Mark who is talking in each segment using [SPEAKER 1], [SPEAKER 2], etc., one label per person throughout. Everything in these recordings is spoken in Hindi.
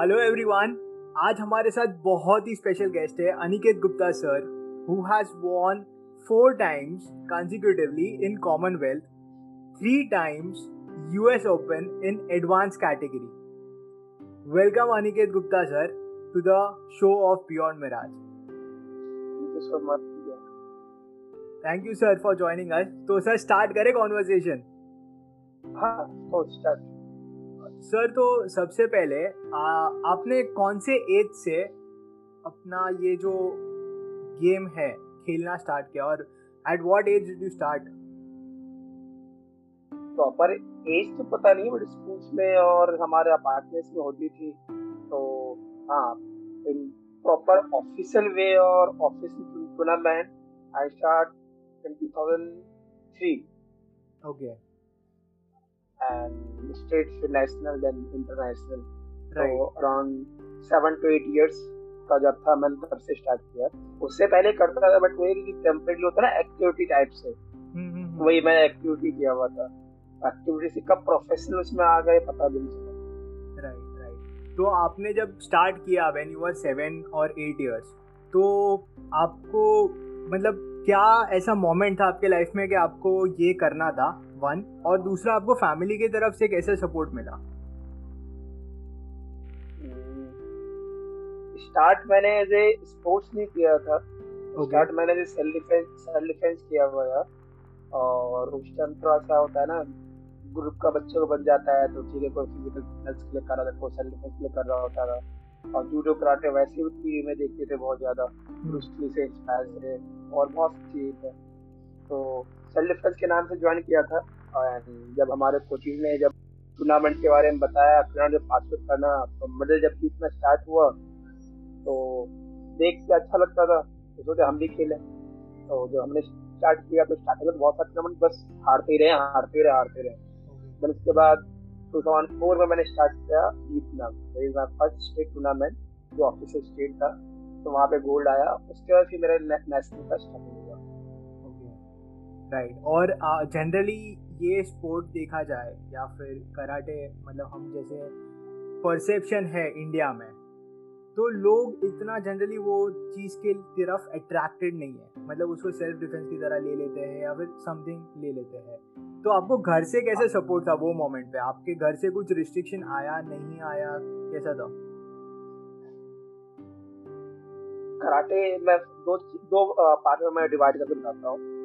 [SPEAKER 1] हेलो एवरीवन आज हमारे साथ बहुत ही स्पेशल गेस्ट है Aniket Gupta sir who has won four times consecutively in Commonwealth three times US Open in advance category welcome Aniket Gupta sir to the show of Beyond Mirage thank you sir for joining us तो सर स्टार्ट करें कॉन्वर्सेशन
[SPEAKER 2] हाँ तो स्टार्ट
[SPEAKER 1] सर तो सबसे पहले आ, आपने कौन से एज से अपना ये जो गेम है खेलना स्टार्ट किया और at what age did you start
[SPEAKER 2] proper age तो पता नहीं बट स्कूल्स में और हमारे अपार्टमेंट्स में होती थी। तो हाँ इन प्रॉपर ऑफिशियल वे और official tournament I start in 2003
[SPEAKER 1] okay
[SPEAKER 2] and state to national then international.
[SPEAKER 1] Right.
[SPEAKER 2] so around seven to eight years का जब था मैंने तब से स्टार्ट किया। उससे पहले करता था बट वही टेम्परेरी होता ना एक्टिविटी टाइप से। वही मैं एक्टिविटी किया हुआ था। एक्टिविटी से कब प्रोफेशनल उसमें आ गए पता भी नहीं चला।
[SPEAKER 1] राइट राइट तो आपने जब स्टार्ट किया व्हेन यू वर सेवन और एट इयर्स तो आपको मतलब क्या ऐसा मोमेंट था आपके लाइफ में कि आपको ये करना था? वन और दूसरा आपको फैमिली की तरफ़ से कैसे सपोर्ट मिला?
[SPEAKER 2] स्टार्ट मैंने एज ए स्पोर्ट्स नहीं किया था।
[SPEAKER 1] Okay.
[SPEAKER 2] स्टार्ट मैंने as self defence self defence किया हुआ था। और उस टाइम थोड़ा सा होता है ना ग्रुप का बच्चे को बन जाता है तो ठीक है कोई फ़िज़िकल फिटनेस के लिए कर रहा था कोई सेल्फ डिफेंस के लिए कर रहा होता था। और जूडो कराटे वैसे भी टीवी में देखते थे बहुत ज़्यादा। ब्रूसली से इंस्पायर से और बहुत सी चीज़ है। तो सेल्फ डिफेंस के नाम से ज्वाइन किया था। जब हमारे कोचिंग ने जब टूर्नामेंट के बारे में बताया, फिर जब पार्टिसिपेट करना तो मेडल जब जीतना स्टार्ट हुआ तो देख के अच्छा लगता था। तो सोचे हम भी खेलें। तो जब हमने स्टार्ट किया तो स्टार्टिंग में बहुत सारे टूर्नामेंट बस हारते ही रहे, हारते रहे हारते रहे। फिर उसके बाद 2004 में मैंने स्टार्ट किया जीतना फ़र्स्ट स्टेट टूर्नामेंट जो ऑफिशियल स्टेट था। तो वहाँ पे गोल्ड आया। उसके बाद फिर मेरा नेशनल का स्टार्टिंग
[SPEAKER 1] राइट और जनरली ये स्पोर्ट देखा जाए या फिर कराटे मतलब हम जैसे परसेप्शन है इंडिया में तो लोग इतना जनरली वो चीज़ के तरफ़ अट्रैक्टेड नहीं है। मतलब उसको सेल्फ डिफेंस की तरह ले लेते हैं या फिर समथिंग ले लेते हैं। तो आपको घर से कैसे सपोर्ट था वो मोमेंट पे? आपके घर से कुछ रिस्ट्रिक्शन आया नहीं आया? कैसा था?
[SPEAKER 2] कराटे मैं दो दो पार्ट में मैं डिवाइड करके बताता हूँ।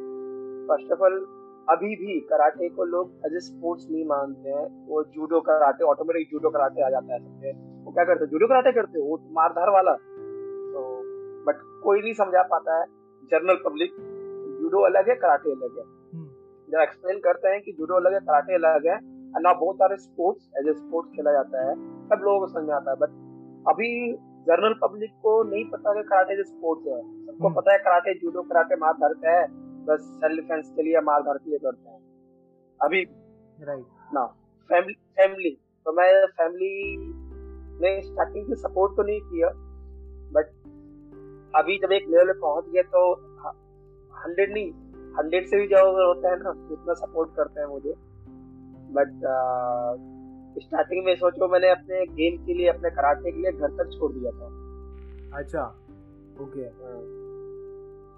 [SPEAKER 2] फ़र्स्ट ऑफ़ ऑल अभी भी कराटे को लोग एज ए स्पोर्ट्स नहीं मानते हैं। वो judo karate automatic judo karate आ जाता है सबके। वो क्या करते हैं? जूडो कराटे करते हैं। वो मारधार वाला। तो बट कोई नहीं समझा पाता है। जनरल पब्लिक जूडो अलग है कराटे अलग है। जब एक्सप्लेन करते हैं कि जूडो अलग है कराटे अलग है। और ना बहुत सारे स्पोर्ट्स एज ए स्पोर्ट्स खेला जाता है। सब लोगों को समझ आता है। बट अभी जनरल पब्लिक को नहीं पता कि कराटे जो स्पोर्ट्स है। सबको पता है कराटे जूडो कराटे मार धार का है। बस सेल्फ डिफेंस के लिए मार धार के लिए करते हैं। अभी
[SPEAKER 1] राइट
[SPEAKER 2] ना फैमिली फैमिली तो मैं फैमिली ने स्टार्टिंग से सपोर्ट तो नहीं किया बट अभी जब एक लेवल पे पहुँच गया तो हंड्रेड नहीं हंड्रेड से भी जो होता है ना उतना सपोर्ट करते हैं मुझे। बट स्टार्टिंग में सोचो मैंने अपने गेम के लिए अपने कराटे के लिए घर तक छोड़ दिया था।
[SPEAKER 1] अच्छा ओके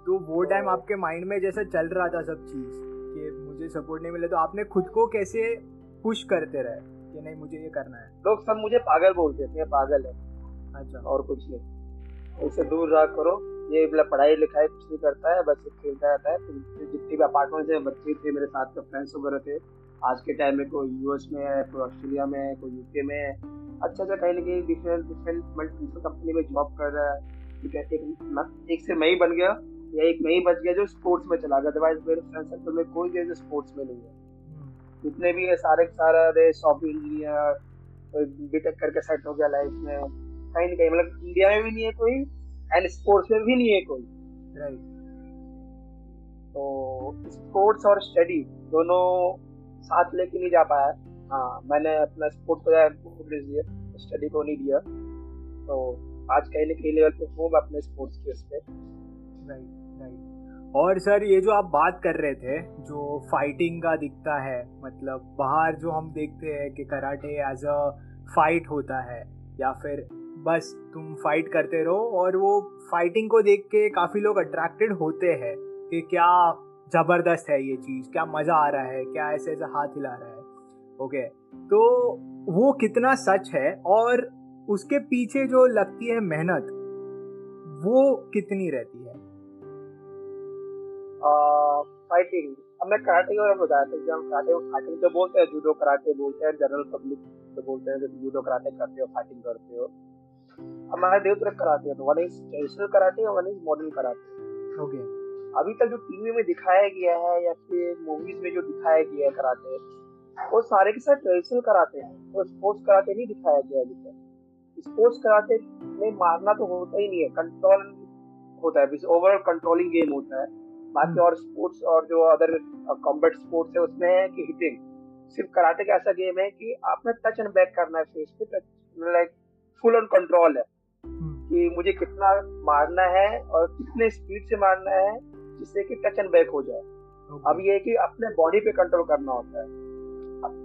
[SPEAKER 1] तो वो टाइम आपके माइंड में जैसा चल रहा था सब चीज़ कि मुझे सपोर्ट नहीं मिले तो आपने खुद को कैसे पुश करते रहे कि नहीं मुझे ये करना है?
[SPEAKER 2] लोग सब मुझे पागल बोलते थे पागल है।
[SPEAKER 1] अच्छा।
[SPEAKER 2] और कुछ नहीं। उससे दूर रहा करो ये मतलब पढ़ाई लिखाई कुछ नहीं करता है बस खेलता रहता है। तो जितने भी अपार्टमेंट से बच्चे थे मेरे साथ के फ्रेंड्स वगैरह थे आज के टाइम में कोई यूएस में है कोई ऑस्ट्रेलिया में है कोई यूके में है अच्छा अच्छा कहीं ना कहीं डिफरेंट डिफरेंट मल्टीनेशनल कंपनी में जॉब कर रहा है। ठीक है एक एक से मैं ही बन गया। या एक मैं ही बच गया जो स्पोर्ट्स में चला गया। अदरवाइज़ मेरे फ्रेंड सर्कल में कोई भी जो स्पोर्ट्स में नहीं है। जितने भी है सारे सारा रे सॉफ्टवेयर इंजीनियर कोई बीटेक करके सेट हो गया लाइफ में। कहीं ना कहीं मतलब इंडिया में भी नहीं है कोई एंड स्पोर्ट्स में भी नहीं है कोई।
[SPEAKER 1] राइट
[SPEAKER 2] तो स्पोर्ट्स और स्टडी दोनों साथ लेके नहीं जा पाया। हाँ मैंने अपना स्पोर्ट्स को स्टडी को नहीं दिया। तो आज कहीं ना कहीं लेवल पे हूँ अपने स्पोर्ट्स के उस
[SPEAKER 1] राइट राइट और सर ये जो आप बात कर रहे थे, जो फाइटिंग का दिखता है मतलब बाहर जो हम देखते हैं कि कराटे एज अ फाइट होता है, या फिर बस तुम फाइट करते रहो और वो फाइटिंग को देख के काफ़ी लोग अट्रैक्टेड होते हैं कि क्या ज़बरदस्त है ये चीज़, क्या मज़ा आ रहा है, क्या ऐसे ऐसे हाथ हिला रहा है। ओके तो वो कितना सच है और उसके पीछे जो लगती है मेहनत वो कितनी रहती है?
[SPEAKER 2] फाइटिंग अब मैं कराटे के बारे में बताया था जब कराटे फाइटिंग तो बोलते हैं जूडो कराटे बोलते हैं जनरल पब्लिक तो बोलते हैं जब जूडो कराटे करते हो फाइटिंग करते हो। हमारे देव तरह कराटे हैं तो वन इज़ ट्रेडिशनल कराटे और one is modern karate
[SPEAKER 1] okay
[SPEAKER 2] अभी तक जो टीवी में दिखाया गया है या फिर मूवीज़ में जो दिखाया गया है कराटे वो सारे के साथ ट्रेडिशनल कराटे हैं वो स्पोर्ट्स कराटे नहीं दिखाया गया अभी तक। स्पोर्ट्स कराटे में मारना तो होता ही नहीं है कंट्रोल होता है ओवरऑल कंट्रोलिंग गेम होता है। बाकी हम्म। और स्पोर्ट्स और जो अदर कॉम्बैट स्पोर्ट्स है उसमें है कि हिटिंग सिर्फ़ कराटे का ऐसा गेम है कि आपने टच एंड बैक करना है फेस पे touch like full on control है। हम्म। कि मुझे कितना मारना है और कितने स्पीड से मारना है जिससे कि टच एंड बैक हो जाए। अब ये है कि अपने बॉडी पे कंट्रोल करना होता है।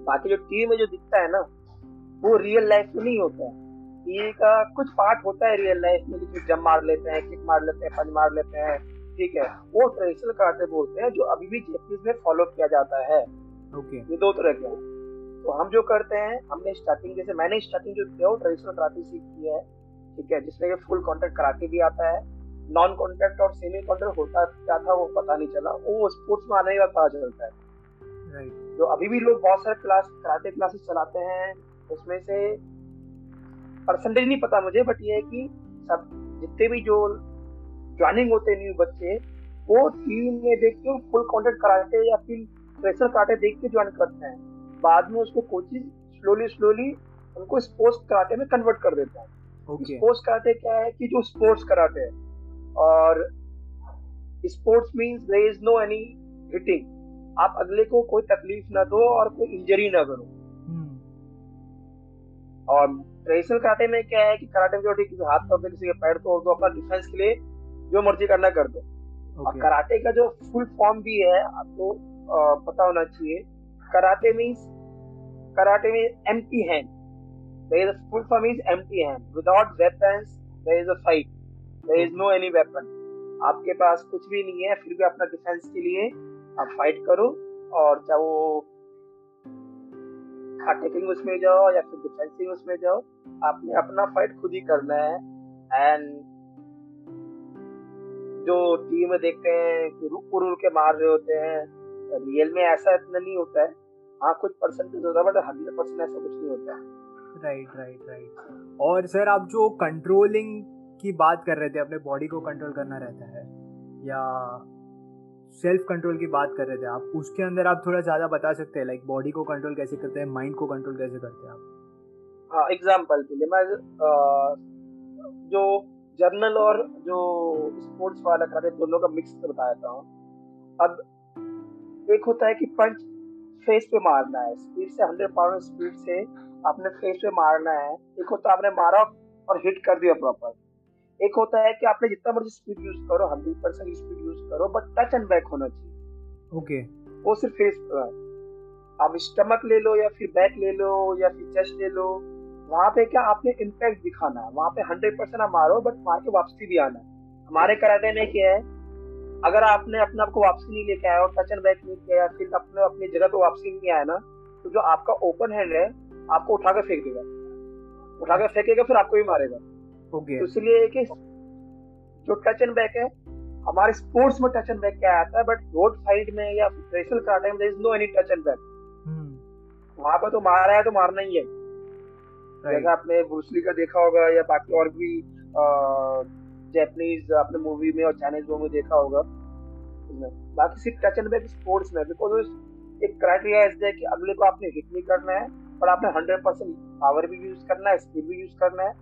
[SPEAKER 2] बाकी जो टीम में जो दिखता है ना वो रियल लाइफ में नहीं होता है। टीवी का कुछ पार्ट होता है रियल लाइफ में जिसमें जम मार लेते हैं किक मार लेते हैं पंच मार लेते हैं ठीक है? वो ट्रेडिशनल कराटे बोलते हैं जो अभी भी जैपनीज में फॉलो किया जाता है।
[SPEAKER 1] ओके
[SPEAKER 2] ये दो तरह के तो हम जो करते हैं हमने स्टार्टिंग जैसे मैंने स्टार्टिंग जो किया वो ट्रेडिशनल कराटे सीखी है ठीक है? जिसमें फुल कॉन्टेक्ट कराटे भी आता है नॉन कॉन्टेक्ट और सेमी कॉन्टेक्ट होता क्या था वो पता नहीं चला। वो स्पोर्ट्स में आने के बाद पता चलता है।
[SPEAKER 1] Right.
[SPEAKER 2] जो अभी भी लोग बहुत सारे क्लास कराटे क्लासेस चलाते हैं उसमें से परसेंटेज नहीं पता मुझे बट ये है कि सब जितने भी जो ज्वाइनिंग होते हैं न्यू बच्चे वो टीवी में देख के फुल कॉन्टेक्ट कराटे या फिर प्रेशर कराटे देख के ज्वाइन करते हैं। बाद में उसको कोचिंग स्लोली स्लोली उनको स्पोर्ट्स कराटे में कन्वर्ट कर देता है।
[SPEAKER 1] Okay.
[SPEAKER 2] स्पोर्ट्स कराटे क्या है कि जो स्पोर्ट्स कराटे है। और sports means there is no any hitting आप अगले को कोई तकलीफ़ ना दो और कोई इंजरी ना करो।
[SPEAKER 1] hmm.
[SPEAKER 2] और ट्रेडिशनल कराटे में क्या है कि कराटे में जो किसी हाथ तोड़ दो किसी के पैर तोड़ दो अपना डिफेंस के लिए जो मर्ज़ी करना कर दो। okay. और कराटे का जो फुल फॉर्म भी है आपको पता होना चाहिए। Karate means karate means empty hand there is a full form is empty hand. Without weapons there is a fight. There is no any weapon. आपके पास कुछ भी नहीं है फिर भी अपना डिफेंस के लिए आप फाइट करो और चाहे वो अटैकिंग उसमें जाओ या फिर डिफेंसिंग उसमें जाओ, आपने अपना फाइट खुद ही करना है। एंड जो टीम देखते हैं कि रुक रुक के मार रहे होते हैं रियल में ऐसा इतना नहीं होता है। हाँ कुछ परसेंटेज होता है बट हंड्रेड परसेंट ऐसा कुछ नहीं होता है।
[SPEAKER 1] राइट राइट राइट और सर आप जो कंट्रोलिंग की बात कर रहे थे, अपने बॉडी को कंट्रोल करना रहता है, या सेल्फ कंट्रोल की बात कर रहे थे आप, उसके अंदर आप थोड़ा ज़्यादा बता सकते हैं लाइक बॉडी को कंट्रोल कैसे करते हैं माइंड को कंट्रोल कैसे करते हैं आप?
[SPEAKER 2] हाँ एग्ज़ाम्पल के लिए मैं जो जर्नल और जो स्पोर्ट्स वाला कराटे दोनों का मिक्स बता देता हूँ। अब एक होता है कि पंच फेस पे मारना है स्पीड से हंड्रेड पावर स्पीड से आपने फेस पे मारना है। एक होता है आपने मारा और हिट कर दिया प्रॉपर एक होता है कि आपने जितना मर्ज़ी स्पीड यूज़ करो हंड्रेड परसेंट स्पीड करो बट टच एंड बैक होना चाहिए।
[SPEAKER 1] ओके
[SPEAKER 2] वो सिर्फ़ फेस आप स्टमक ले लो या फिर बैक ले लो या फिर चेस्ट ले लो वहाँ पे क्या आपने इम्पैक्ट दिखाना है? वहाँ पे हंड्रेड परसेंट आप मारो बट मार के वापसी भी आना है। हमारे कराटे में क्या है अगर आपने अपने आप को वापसी नहीं लेके आया और टच एंड बैक नहीं किया या फिर अपने अपनी जगह पे वापसी नहीं आया ना तो जो आपका ओपन हैंड है आपको उठा कर फेंक देगा। उठा कर फेंकेगा फिर आपको भी मारेगा।
[SPEAKER 1] ओके
[SPEAKER 2] तो इसलिए कि जो टच एंड बैक है हमारे स्पोर्ट्स में टच एंड बैक क्या आता है? बट रोड फाइट में या ट्रेशनल कराटे में no any touch and back वहाँ पर तो मारा है तो मारना ही है। जैसा आपने ब्रूसली का देखा होगा या बाकी और भी जैपनीज आपने मूवी में और चाइनीज़ मूवी में देखा होगा। बाकी सिर्फ़ टच एंड बैक स्पोर्ट्स में बिकॉज़ एक क्राइटेरिया ऐसा है कि अगले को आपने हिट नहीं करना है पर आपने हंड्रेड परसेंट पावर भी यूज़ करना है स्पीड भी यूज़ करना है।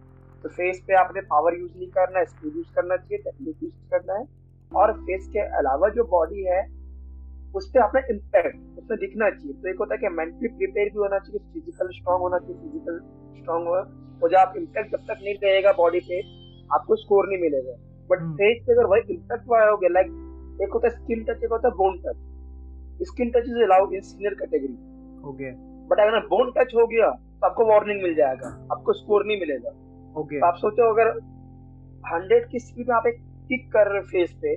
[SPEAKER 2] तो फेस पे आपने पावर यूज़ नहीं करना है स्पीड यूज़ करना चाहिए टेक्निक यूज़ करना है। और फेस के अलावा जो बॉडी है उस पर आपने इम्पैक्ट उसमें दिखना चाहिए। तो एक होता है कि मेंटली प्रिपेयर भी होना चाहिए फ़िज़िकल स्ट्रॉन्ग होना चाहिए फ़िज़िकल स्ट्रॉन्ग हो और जब आप इम्पैक्ट जब तक नहीं रहेगा बॉडी पे आपको स्कोर नहीं मिलेगा। बट फेस पे अगर वही इम्पैक्ट वाया हो गया लाइक एक होता है स्किन टच एक होता है bone touch skin touch is allowed in senior category
[SPEAKER 1] okay
[SPEAKER 2] but अगर बोन टच हो गया तो आपको वार्निंग मिल जाएगा आपको स्कोर नहीं मिलेगा।
[SPEAKER 1] Okay okay.
[SPEAKER 2] तो आप सोचो अगर हंड्रेड की स्पीड में आप एक किक कर रहे फेस पे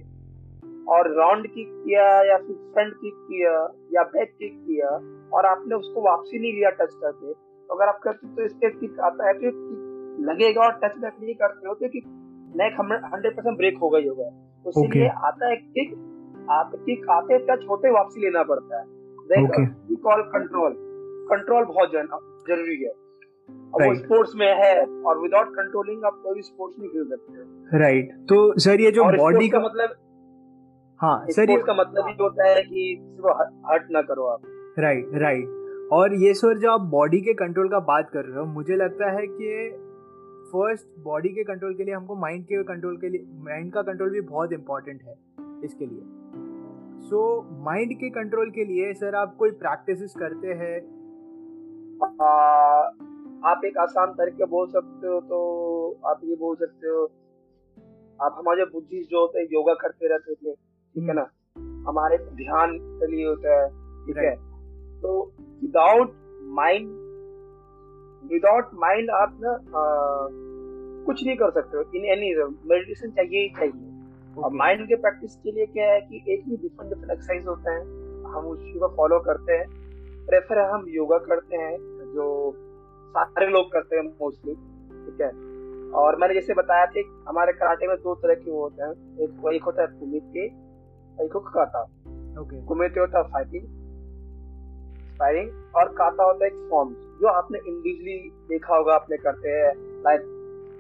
[SPEAKER 2] और राउंड किक किया या फिर फ्रंट किक किया या बैक किक किया और आपने उसको वापसी नहीं लिया टच करके तो अगर आप करते तो इस पे किक आता है तो किक लगेगा और टच बैक नहीं करते हो तो kick neck hundred percent break हो गई होगा तो इसीलिए
[SPEAKER 1] Okay.
[SPEAKER 2] आता है किक आप किक आते टच होते वापसी लेना पड़ता है
[SPEAKER 1] Okay.
[SPEAKER 2] कॉल कंट्रोल कंट्रोल बहुत ज़रूरी है और वो स्पोर्ट्स में है और विदाउट कंट्रोलिंग आप कोई भी स्पोर्ट्स नहीं खेल सकते।
[SPEAKER 1] राइट तो सर ये जो बॉडी का
[SPEAKER 2] का मतलब
[SPEAKER 1] हाँ सर ये
[SPEAKER 2] का मतलब होता है कि हर्ट ना करो आप।
[SPEAKER 1] राइट राइट और ये सर जो आप बॉडी के कंट्रोल का बात कर रहे हो मुझे लगता है कि फ़र्स्ट बॉडी के कंट्रोल के लिए हमको माइंड के कंट्रोल के लिए माइंड का कंट्रोल भी बहुत इंपॉर्टेंट है इसके लिए। सो माइंड के कंट्रोल के लिए सर आप कोई प्रैक्टिसेस करते हैं?
[SPEAKER 2] आप एक आसान तरीके बोल सकते हो तो आप ये बोल सकते हो। आप हमारे बुद्धिस्ट जो होते हैं योगा करते रहते थे ठीक है ना? हमारे ध्यान के लिए होता है ठीक है? तो विदाउट माइंड विदाउट माइंड आप ना आ, कुछ नहीं कर सकते हो इन एनी मेडिटेशन चाहिए ही चाहिए। और माइंड के प्रैक्टिस के लिए क्या है कि एक ही डिफरेंट डिफरेंट एक्सरसाइज होते हैं हम उसी को फॉलो करते हैं। प्रेफर हम योगा करते हैं जो सारे लोग करते हैं मोस्टली ठीक है? और मैंने जैसे बताया था हमारे कराटे में दो तरह के वो होते हैं। एक एक होता है कुमिते एक होता काता
[SPEAKER 1] ओके
[SPEAKER 2] कुमिते होता है फाइटिंग फायरिंग और काता होता है एक फॉर्म जो आपने इंडिविजुअली देखा होगा आपने करते हैं लाइक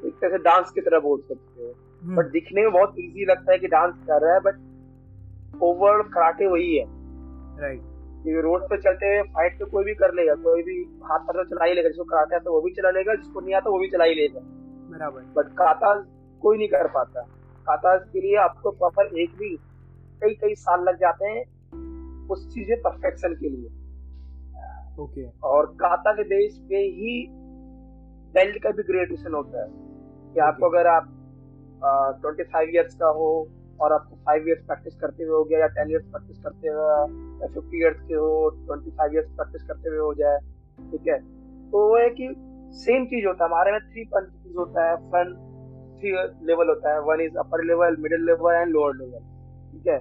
[SPEAKER 2] एक तरह से डांस की तरह बोल सकते हो। बट दिखने में बहुत इजी लगता है कि डांस कर रहा है बट ओवरऑल कराटे वही है।
[SPEAKER 1] राइट
[SPEAKER 2] क्योंकि रोड पे चलते हुए फाइट तो कोई भी कर लेगा कोई भी हाथ पर तो चला ही लेगा जिसको कराटे आता है वो भी चला लेगा जिसको नहीं आता वो भी चला ही लेगा।
[SPEAKER 1] बराबर।
[SPEAKER 2] बट काता कोई नहीं कर पाता। काता के लिए आपको प्रॉपर एक भी कई कई साल लग जाते हैं उस चीज़ में परफेक्शन के लिए।
[SPEAKER 1] Okay okay.
[SPEAKER 2] और काता के बेस पे ही बेल्ट का भी ग्रेजुएशन होता है। कि आपको अगर आप ट्वेंटी फाइव ईयर्स का हो और आपको फाइव ईयर्स प्रैक्टिस करते हुए हो गया या टेन ईयर्स प्रैक्टिस करते हुए फिफ्टी ईयर्स के हो ट्वेंटी फाइव ईयर्स प्रैक्टिस करते हुए हो जाए, ठीक है? तो वो है कि सेम चीज़ होता है, हमारे में थ्री पंचीज होता है फ्रंट थ्री लेवल होता है one is upper level middle level and lower level ठीक है?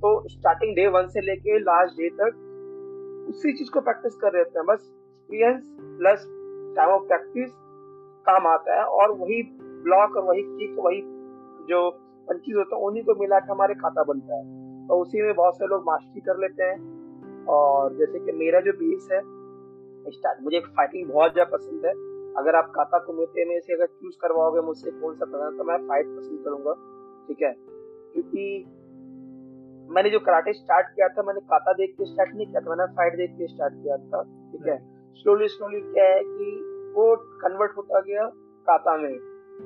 [SPEAKER 2] तो स्टार्टिंग डे वन से लेके लास्ट डे तक उसी चीज़ को प्रैक्टिस कर रहे हैं, बस experience plus time of practice काम आता है और वही ब्लॉक और वही किक वही जो पंचीज होता है, उन्हीं को मिला के हमारे खाता बनता है। तो उसी में बहुत से लोग मास्टरी कर लेते हैं। और जैसे कि मेरा जो बेस है स्टार्ट मुझे फाइटिंग बहुत ज़्यादा पसंद है। अगर आप काता कुमेते में से अगर चूज़ करवाओगे मुझसे कौन सा पसंद तो मैं फाइट पसंद करूँगा ठीक है? क्योंकि मैंने जो कराटे स्टार्ट किया था मैंने काता देख के स्टार्ट नहीं किया था मैंने फाइट देख के स्टार्ट किया था ठीक है? स्लोली स्लोली क्या है कि वो कन्वर्ट होता गया काता में।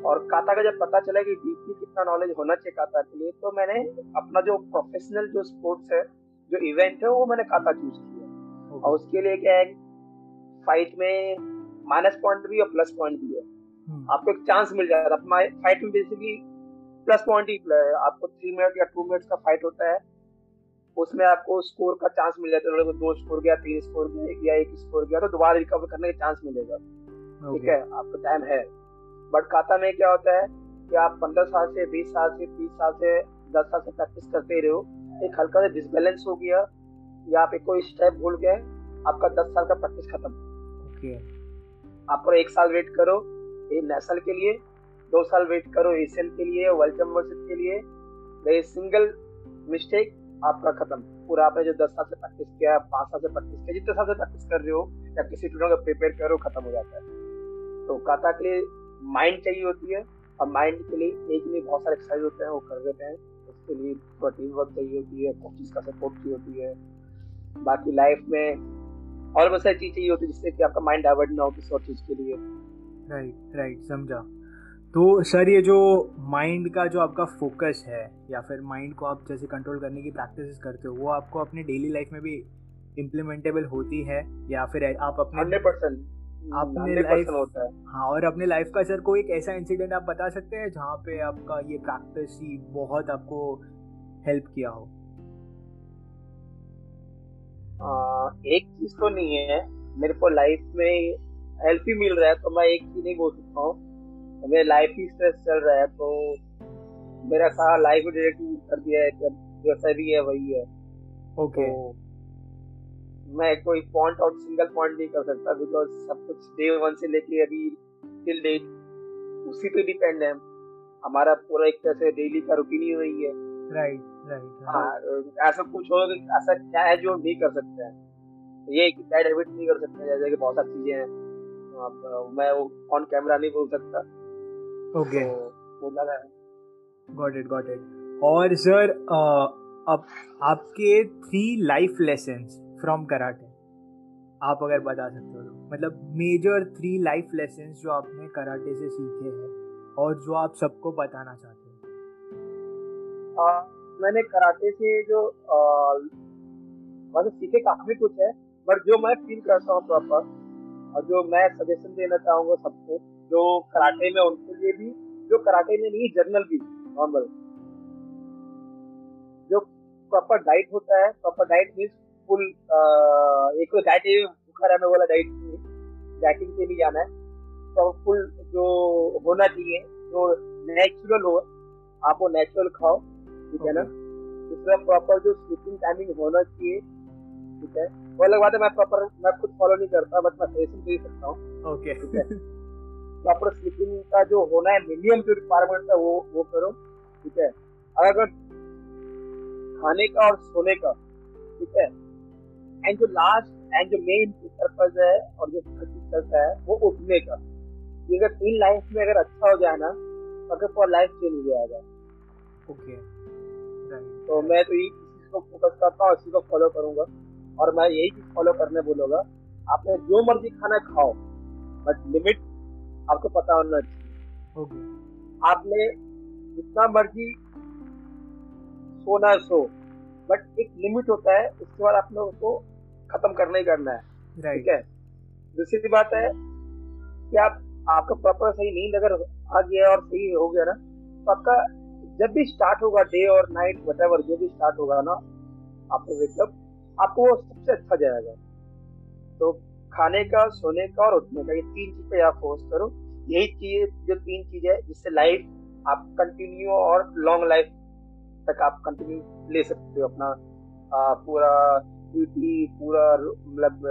[SPEAKER 2] और काता का जब पता चला कि डीपली कितना नॉलेज होना चाहिए काता के लिए तो मैंने अपना जो प्रोफेशनल जो स्पोर्ट्स है जो इवेंट है वो मैंने काता चूज़ किया। और उसके लिए क्या है फाइट में माइनस पॉइंट भी और प्लस पॉइंट भी है।
[SPEAKER 1] हम्म।
[SPEAKER 2] आपको एक चांस मिल जाएगा फाइट में बेसिकली प्लस पॉइंट ही है। आपको थ्री मिनट या टू मिनट्स का फाइट होता है। उसमें आपको स्कोर का चांस मिल जाता है। दो स्कोर गया तीन स्कोर गया या एक स्कोर गया तो दोबारा रिकवर करने का चांस मिलेगा। ठीक है? आपका टाइम है। बट काता में क्या होता है कि आप पंद्रह साल से बीस साल से तीस साल से दस साल से प्रैक्टिस करते रहे हो। एक हल्का सा डिसबैलेंस हो गया या आप एक कोई स्टेप भूल गए आपका दस साल का प्रैक्टिस खत्म।
[SPEAKER 1] ओके।
[SPEAKER 2] आपको एक साल वेट करो ये नेशनल के लिए दो साल वेट करो एशियन के लिए वर्ल्ड चैंपियनशिप के लिए। ये सिंगल मिस्टेक आपका खत्म। पूरा आपने जो दस साल से प्रैक्टिस किया पाँच साल से प्रैक्टिस किया जितने साल से प्रैक्टिस कर रहे हो या किसी टूर्नामेंट का प्रिपेयर करो खत्म हो जाता है। तो काता के लिए माइंड चाहिए होती है। और माइंड के लिए एक नहीं बहुत सारे एक्सरसाइज होते हैं वो कर देते हैं। उसके लिए थोड़ा टीम वर्क चाहिए होती है कोचिज का सपोर्ट चाहिए होती है। बाकी लाइफ में और बहुत सारी चीज़ चाहिए होती है जिससे कि आपका माइंड डाइवर्ट ना हो किसी और चीज़ के लिए।
[SPEAKER 1] राइट राइट समझा। तो सर ये जो माइंड का जो आपका फोकस है या फिर माइंड को आप जैसे कंट्रोल करने की प्रैक्टिस करते हो वो आपको अपने डेली लाइफ में भी इम्प्लीमेंटेबल होती है या फिर आप अपने
[SPEAKER 2] हंड्रेड परसेंट
[SPEAKER 1] अपने लाइफ
[SPEAKER 2] होता है।
[SPEAKER 1] हाँ और अपने लाइफ का सर कोई एक ऐसा इंसिडेंट आप बता सकते हैं जहाँ पे आपका ये प्रैक्टिस ही बहुत आपको हेल्प किया हो?
[SPEAKER 2] आ, एक चीज़ तो नहीं है। मेरे को लाइफ में हेल्प ही मिल रहा है तो मैं एक ही नहीं बोल सकता हूँ। मेरा लाइफ ही स्ट्रेस चल रहा है तो मेरा सारा लाइफ डायरेक्ट कर दिया है जैसा भी है वही है।
[SPEAKER 1] Okay okay.
[SPEAKER 2] तो मैं कोई पॉइंट आउट सिंगल पॉइंट नहीं कर सकता बिकॉज़ सब कुछ डे वन से लेके अभी टिल डेट उसी पे डिपेंड है। हमारा पूरा एक तरह से डेली का रूटीन ही वही है।
[SPEAKER 1] राइट राइट
[SPEAKER 2] हाँ ऐसा कुछ हो ऐसा क्या है जो हम नहीं कर सकते हैं। ये कि बैड हैबिट नहीं कर सकते जैसे कि बहुत सारी चीज़ें हैं। मैं वो ऑन कैमरा नहीं बोल सकता।
[SPEAKER 1] ओके
[SPEAKER 2] तो वो लगा
[SPEAKER 1] गॉट इट गॉट इट और सर अब आपके three life lessons from karate आप अगर बता सकते हो तो। मतलब मेजर थ्री लाइफ लेसन्स जो आपने कराटे से सीखे हैं और जो आप सबको बताना चाहते
[SPEAKER 2] हो। मैंने कराटे से जो मतलब सीखे काफ़ी कुछ है बट जो मैं फील करता हूँ प्रॉपर और जो मैं सजेशन देना चाहूँगा सबको, जो कराटे में उनके लिए भी, जो कराटे में नहीं जर्नल भी नॉर्मल जो प्रॉपर डाइट होता है प्रॉपर डाइट मीन फुल एक तो डाइट बुखार है मैं बोला डाइट डाइटिंग के लिए जाना है। तो फुल जो होना चाहिए जो नेचुरल हो आप वो नेचुरल खाओ ठीक है ना? दूसरा प्रॉपर जो स्लीपिंग टाइमिंग होना चाहिए ठीक है? वो अलग बात है मैं प्रॉपर मैं खुद फॉलो नहीं करता बट मैं सजेशन दे सकता हूँ।
[SPEAKER 1] ओके
[SPEAKER 2] ठीक है? प्रॉपर स्लीपिंग का जो होना है मिनिमम जो रिक्वायरमेंट है वो वो करो ठीक है? अगर खाने का और सोने का ठीक है? एंड जो लास्ट एंड जो मेन पर्पज है और जो चलता है वो उठने का। ये अगर तीन लाइफ में अगर अच्छा हो जाए ना तो अगर फॉर लाइफ चेंज हो जाएगा।
[SPEAKER 1] ओके
[SPEAKER 2] तो मैं तो इसी चीज़ को फोकस करता हूँ इसी को फॉलो करूँगा। और मैं यही चीज़ फॉलो करने बोलूँगा आपने जो मर्ज़ी खाना खाओ बट लिमिट आपको पता होना चाहिए।
[SPEAKER 1] Okay.
[SPEAKER 2] आपने जितना मर्ज़ी सोना सो बट एक लिमिट होता है उसके बाद आपने उसको खत्म करना ही करना है। ठीक है? दूसरी बात है कि आप आपका प्रॉपर सही नींद अगर आ गया और सही हो गया ना तो आपका जब भी स्टार्ट होगा डे और नाइट वट जो भी स्टार्ट होगा ना आपको वेकअप आपको वो सबसे अच्छा जाएगा। तो खाने का सोने का और उठने का ये तीन चीज़ पे आप फोर्स करो। यही चीज़ जो तीन चीज़ है जिससे लाइफ आप कंटिन्यू और लॉन्ग लाइफ तक आप कंटिन्यू ले सकते हो अपना आ, पूरा ड्यूटी पूरा मतलब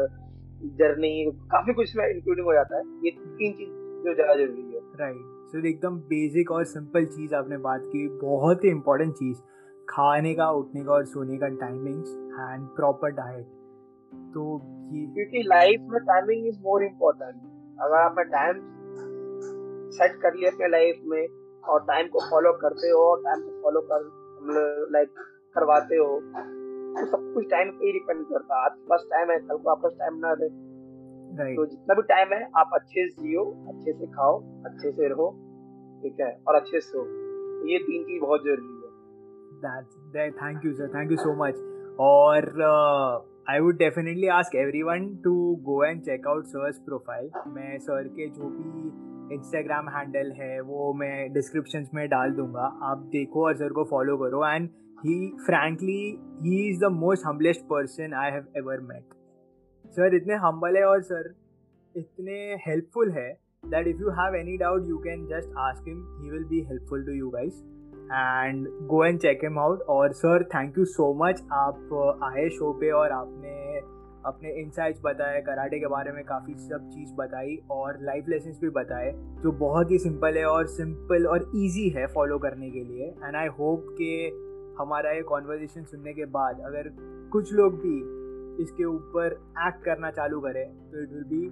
[SPEAKER 2] जर्नी काफ़ी कुछ में इंक्लूडिंग हो जाता है। ये तीन चीज़ जो ज़्यादा ज़रूरी है।
[SPEAKER 1] राइट सो एकदम बेसिक और सिंपल चीज़ आपने बात की बहुत ही इंपॉर्टेंट चीज़। खाने का उठने का और सोने का टाइमिंग्स एंड प्रॉपर डाइट तो
[SPEAKER 2] ये क्योंकि लाइफ में टाइमिंग इज़ मोर इम्पोर्टेंट अगर आपने टाइम सेट कर लिया अपने लाइफ में और टाइम को फॉलो करते हो और टाइम को फॉलो कर लाइक करवाते हो सब कुछ टाइम पे ही डिपेंड करता है। आज पास टाइम है कल को आपके टाइम ना रहे
[SPEAKER 1] right.
[SPEAKER 2] तो जितना भी टाइम है आप अच्छे से जियो अच्छे से खाओ अच्छे से रहो ठीक है और अच्छे से हो तो ये तीन चीज़ बहुत ज़रूरी है।
[SPEAKER 1] That thank you sir. Thank you so much. or uh, I would definitely ask everyone to go and check out sir's profile. मैं सर के जो भी इंस्टाग्राम हैंडल है वो मैं डिस्क्रिप्शन में डाल दूँगा। आप देखो और सर को फॉलो करो and he frankly he is the most humblest person I have ever met sir इतने हम्बल है और सर इतने हेल्पफुल है that if you have any doubt you can just ask him he will be helpful to you guys and go and check him out और sir thank you so much आप uh, आए शो पे और आपने अपने इंसाइट्स बताए कराटे के बारे में काफ़ी सब चीज़ बताई और लाइफ लेसन्स भी बताए जो बहुत ही सिंपल है और सिंपल और इजी है फॉलो करने के लिए. एंड आई होप कि हमारा ये कॉन्वर्जेशन सुनने के बाद अगर कुछ लोग भी इसके ऊपर एक्ट करना चालू करें तो it will be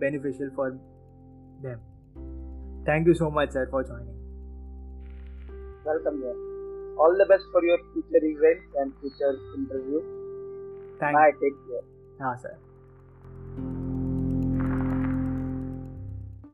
[SPEAKER 1] beneficial for them thank you so much sir for joining
[SPEAKER 2] welcome sir all the best for your future events and future
[SPEAKER 1] interview
[SPEAKER 2] thank you care.
[SPEAKER 1] हाँ सर